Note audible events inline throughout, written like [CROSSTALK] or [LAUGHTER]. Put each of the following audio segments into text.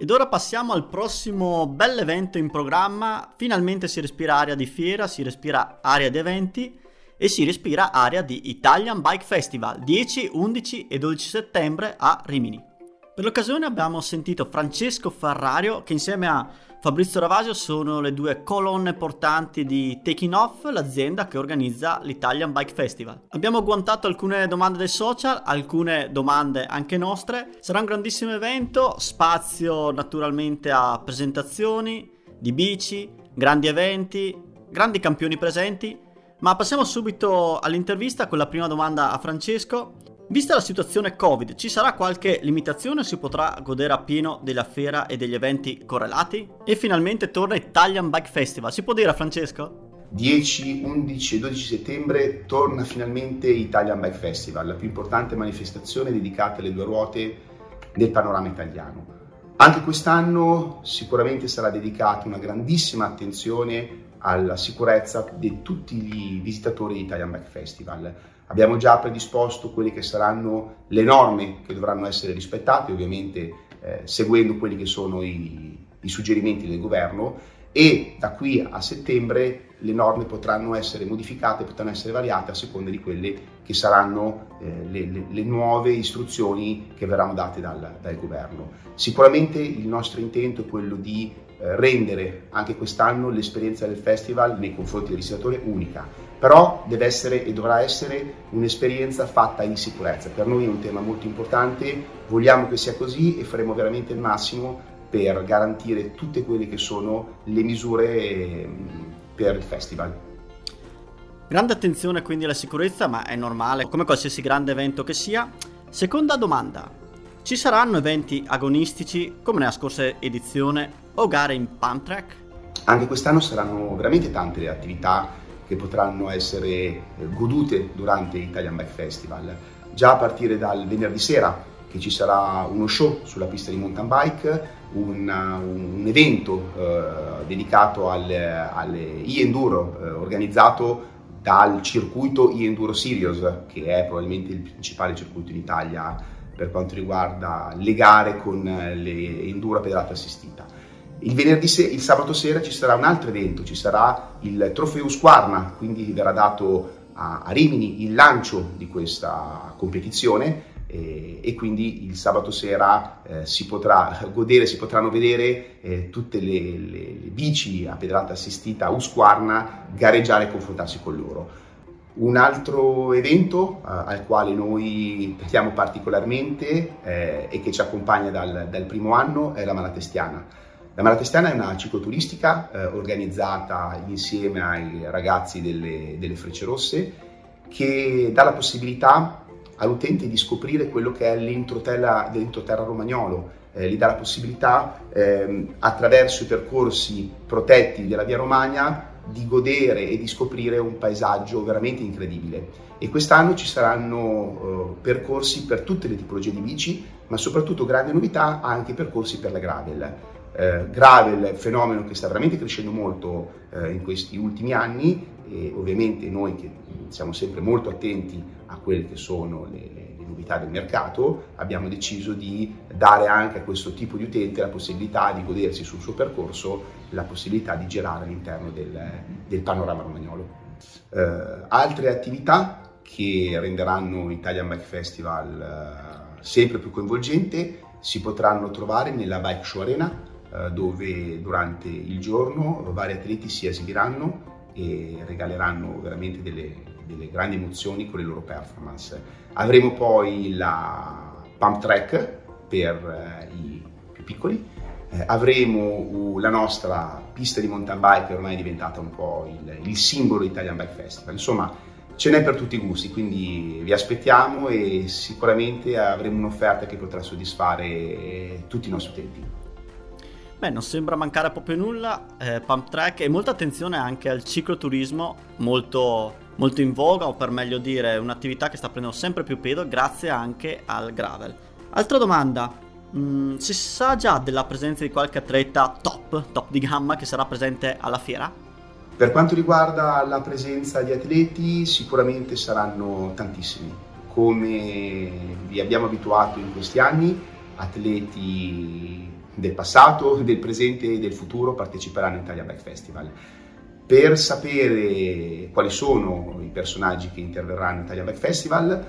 Ed ora passiamo al prossimo bell'evento in programma. Finalmente si respira aria di fiera, si respira aria di eventi e si respira aria di Italian Bike Festival 10, 11 e 12 settembre a Rimini. Per l'occasione abbiamo sentito Francesco Ferrario che insieme a Fabrizio Ravasio sono le due colonne portanti di Taking Off, l'azienda che organizza l'Italian Bike Festival. Abbiamo agguantato alcune domande dei social, alcune domande anche nostre. Sarà un grandissimo evento, spazio naturalmente a presentazioni di bici, grandi eventi, grandi campioni presenti. Ma passiamo subito all'intervista con la prima domanda a Francesco. Vista la situazione Covid, ci sarà qualche limitazione o si potrà godere appieno della fiera e degli eventi correlati? E finalmente torna Italian Bike Festival, si può dire Francesco? 10, 11 e 12 settembre torna finalmente Italian Bike Festival, la più importante manifestazione dedicata alle due ruote del panorama italiano. Anche quest'anno sicuramente sarà dedicata una grandissima attenzione alla sicurezza di tutti i visitatori di Italian Bike Festival. Abbiamo già predisposto quelle che saranno le norme che dovranno essere rispettate, ovviamente eh, seguendo quelli che sono i, i suggerimenti del governo e da qui a settembre le norme potranno essere modificate, potranno essere variate a seconda di quelle che saranno eh, le, le, le, nuove istruzioni che verranno date dal, dal, governo. Sicuramente il nostro intento è quello di rendere anche quest'anno l'esperienza del festival nei confronti del visitatore unica, però deve essere e dovrà essere un'esperienza fatta in sicurezza. Per noi è un tema molto importante, vogliamo che sia così e faremo veramente il massimo per garantire tutte quelle che sono le misure ehm, per il festival. Grande attenzione quindi alla sicurezza, ma è normale, come qualsiasi grande evento che sia. Seconda domanda, ci saranno eventi agonistici come nella scorsa edizione o gare in pump track? Anche quest'anno saranno veramente tante le attività che potranno essere eh, godute durante Italian Bike Festival. Già a partire dal venerdì sera che ci sarà uno show sulla pista di mountain bike, un, un evento eh, dedicato alle, alle e-enduro eh, organizzato dal circuito e-enduro Sirius, che è probabilmente il principale circuito in Italia per quanto riguarda le gare con le enduro a pedalata assistita. Il, se- il sabato sera ci sarà un altro evento, ci sarà il Trofeo Squarna, quindi verrà dato a, a Rimini il lancio di questa competizione e, e quindi il sabato sera eh, si potrà godere, si potranno vedere eh, tutte le, le, le, bici a pedalata assistita a Usquarna gareggiare e confrontarsi con loro. Un altro evento eh, al quale noi teniamo particolarmente eh, e che ci accompagna dal, dal primo anno è la Malatestiana. La Malatestiana è una cicloturistica eh, organizzata insieme ai ragazzi delle, delle Frecce Rosse che dà la possibilità all'utente di scoprire quello che è l'entroterra, dell'entroterra romagnolo, eh, gli dà la possibilità eh, attraverso i percorsi protetti della Via Romagna di godere e di scoprire un paesaggio veramente incredibile. E quest'anno ci saranno eh, percorsi per tutte le tipologie di bici, ma soprattutto grande novità anche percorsi per la gravel eh, gravel, fenomeno che sta veramente crescendo molto eh, in questi ultimi anni e ovviamente noi che siamo sempre molto attenti a quelle che sono le, le, le novità del mercato, abbiamo deciso di dare anche a questo tipo di utente la possibilità di godersi sul suo percorso la possibilità di girare all'interno del, del panorama romagnolo. Eh, altre attività che renderanno Italian Bike Festival eh, sempre più coinvolgente si potranno trovare nella Bike Show Arena dove durante il giorno vari atleti si esibiranno e regaleranno veramente delle, delle grandi emozioni con le loro performance. Avremo poi la pump track per eh, i più piccoli, eh, avremo la nostra pista di mountain bike che ormai è diventata un po' il, il simbolo Italian Bike Festival. Insomma, ce n'è per tutti i gusti, quindi vi aspettiamo e sicuramente avremo un'offerta che potrà soddisfare tutti i nostri utenti. Beh, non sembra mancare proprio nulla, eh, pump track e molta attenzione anche al cicloturismo, molto, molto in voga, o per meglio dire un'attività che sta prendendo sempre più peso grazie anche al gravel. Altra domanda, mm, si sa già della presenza di qualche atleta top, top di gamma che sarà presente alla fiera? Per quanto riguarda la presenza di atleti, sicuramente saranno tantissimi. Come vi abbiamo abituato in questi anni, atleti del passato, del presente e del futuro parteciperanno all'Italia Bike Festival. Per sapere quali sono i personaggi che interverranno all'Italia Bike Festival,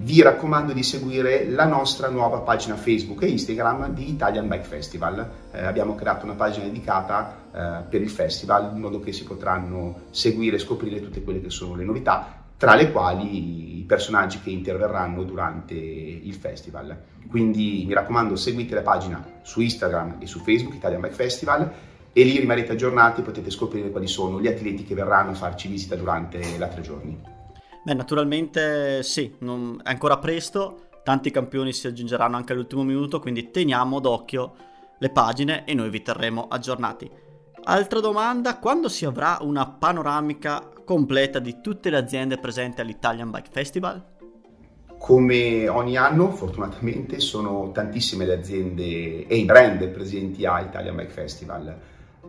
vi raccomando di seguire la nostra nuova pagina Facebook e Instagram di Italian Bike Festival. Eh, abbiamo creato una pagina dedicata eh, per il festival in modo che si potranno seguire e scoprire tutte quelle che sono le novità, tra le quali personaggi che interverranno durante il festival. Quindi mi raccomando seguite la pagina su Instagram e su Facebook Italian Bike Festival e lì rimarrete aggiornati e potete scoprire quali sono gli atleti che verranno a farci visita durante i tre giorni. Beh, naturalmente sì, non, è ancora presto, tanti campioni si aggiungeranno anche all'ultimo minuto, quindi teniamo d'occhio le pagine e noi vi terremo aggiornati. Altra domanda, quando si avrà una panoramica completa di tutte le aziende presenti all'Italian Bike Festival? Come ogni anno, fortunatamente, sono tantissime le aziende e i brand presenti a Italian Bike Festival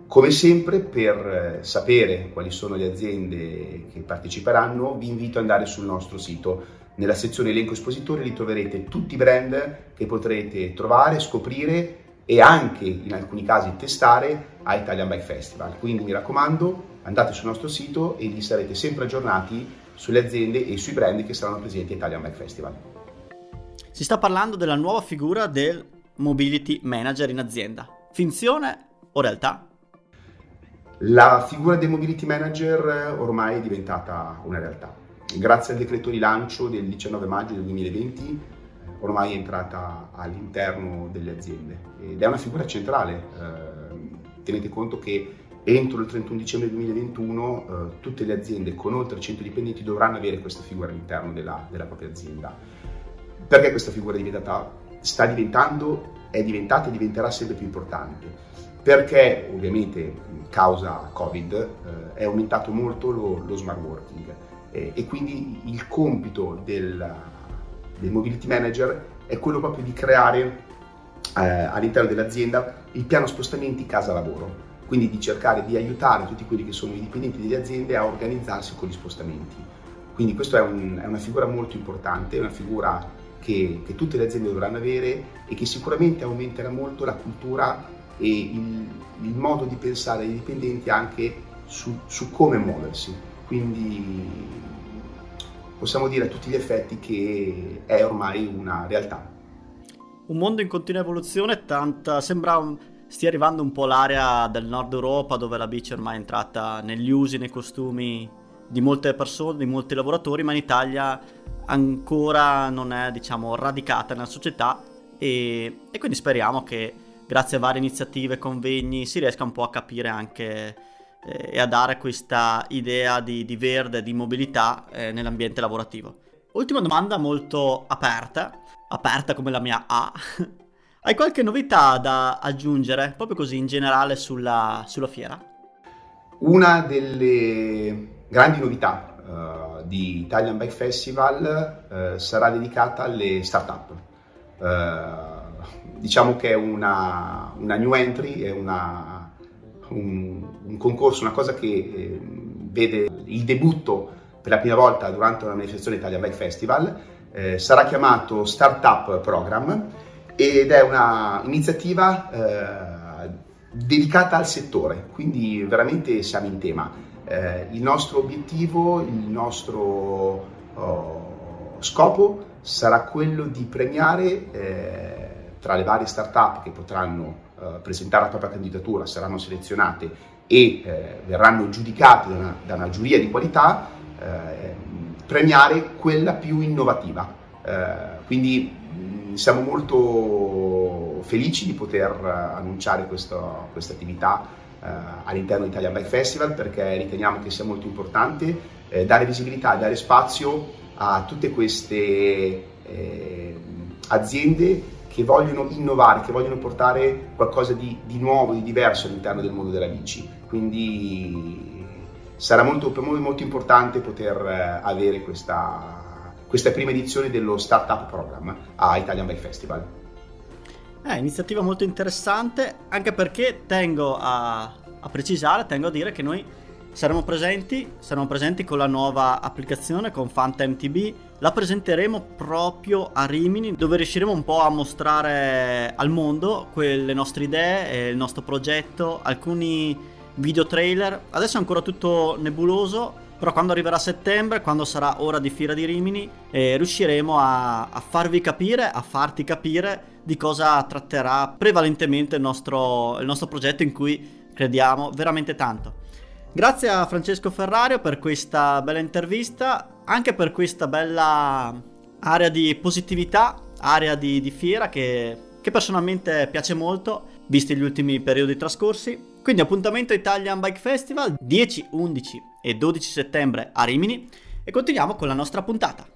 come sempre, per eh, sapere quali sono le aziende che parteciperanno, vi invito ad andare sul nostro sito. Nella sezione elenco espositori li troverete tutti i brand che potrete trovare, scoprire e anche in alcuni casi testare a Italian Bike Festival. Quindi mi raccomando, andate sul nostro sito e lì sarete sempre aggiornati sulle aziende e sui brand che saranno presenti a Italian Bike Festival. Si sta parlando della nuova figura del Mobility Manager in azienda. Finzione o realtà? La figura del mobility manager ormai è diventata una realtà. Grazie al decreto rilancio del 19 maggio del 2020 ormai è entrata all'interno delle aziende ed è una figura centrale. Eh, tenete conto che entro il 31 dicembre 2021 eh, tutte le aziende con oltre 100 dipendenti dovranno avere questa figura all'interno della, della propria azienda. Perché questa figura è diventata, sta diventando, è diventata e diventerà sempre più importante? perché ovviamente causa Covid eh, è aumentato molto lo, lo smart working eh, e quindi il compito del, del, mobility manager è quello proprio di creare eh, all'interno dell'azienda il piano spostamenti casa-lavoro, quindi di cercare di aiutare tutti quelli che sono i dipendenti delle aziende a organizzarsi con gli spostamenti. Quindi questa è, un, è una figura molto importante, è una figura che, che tutte le aziende dovranno avere e che sicuramente aumenterà molto la cultura e il, il modo di pensare ai dipendenti anche su, su come muoversi. Quindi possiamo dire a tutti gli effetti che è ormai una realtà. Un mondo in continua evoluzione, tanta, sembra un, stia arrivando un po' l'area del nord Europa dove la bici ormai è entrata negli usi, nei costumi di molte persone, di molti lavoratori, ma in Italia ancora non è diciamo radicata nella società e, e quindi speriamo che grazie a varie iniziative, convegni, si riesca un po' a capire anche eh, e a dare questa idea di, di verde, di mobilità eh, nell'ambiente lavorativo. Ultima domanda molto aperta, aperta come la mia A. [LAUGHS] Hai qualche novità da aggiungere, proprio così in generale, sulla, sulla fiera? Una delle grandi novità uh, di Italian Bike Festival uh, sarà dedicata alle start-up. Uh, diciamo che è una, una new entry, è una, un, un, concorso, una cosa che eh, vede il debutto per la prima volta durante una manifestazione Italia Bike Festival, eh, sarà chiamato Startup Program ed è un'iniziativa eh, dedicata al settore, quindi veramente siamo in tema. Eh, il nostro obiettivo, il nostro oh, scopo sarà quello di premiare eh, tra le varie start-up che potranno eh, presentare la propria candidatura, saranno selezionate e eh, verranno giudicate da una, da una, giuria di qualità, eh, premiare quella più innovativa. Quindi siamo molto felici di poter annunciare questa attività eh, all'interno di Italian Bike Festival perché riteniamo che sia molto importante eh, dare visibilità e dare spazio a tutte queste aziende che vogliono innovare, che vogliono portare qualcosa di, di nuovo, di diverso all'interno del mondo della bici. Quindi sarà molto, per noi molto importante poter eh, avere questa, questa prima edizione dello Startup Program a Italian Bike Festival. È eh, iniziativa molto interessante, anche perché tengo a, a, precisare, tengo a dire che noi saremo presenti, saremo presenti con la nuova applicazione, con Fanta MTB, la presenteremo proprio a Rimini dove riusciremo un po' a mostrare al mondo le nostre idee, il nostro progetto, alcuni video trailer. Adesso è ancora tutto nebuloso, però quando arriverà settembre, quando sarà ora di Fiera di Rimini, eh, riusciremo a, a, farvi capire, a farti capire di cosa tratterà prevalentemente il nostro, il nostro progetto in cui crediamo veramente tanto. Grazie a Francesco Ferrario per questa bella intervista, anche per questa bella area di positività, area di, di fiera che, che personalmente piace molto, visti gli ultimi periodi trascorsi. Quindi appuntamento Italian Bike Festival 10, 11 e 12 settembre a Rimini e continuiamo con la nostra puntata.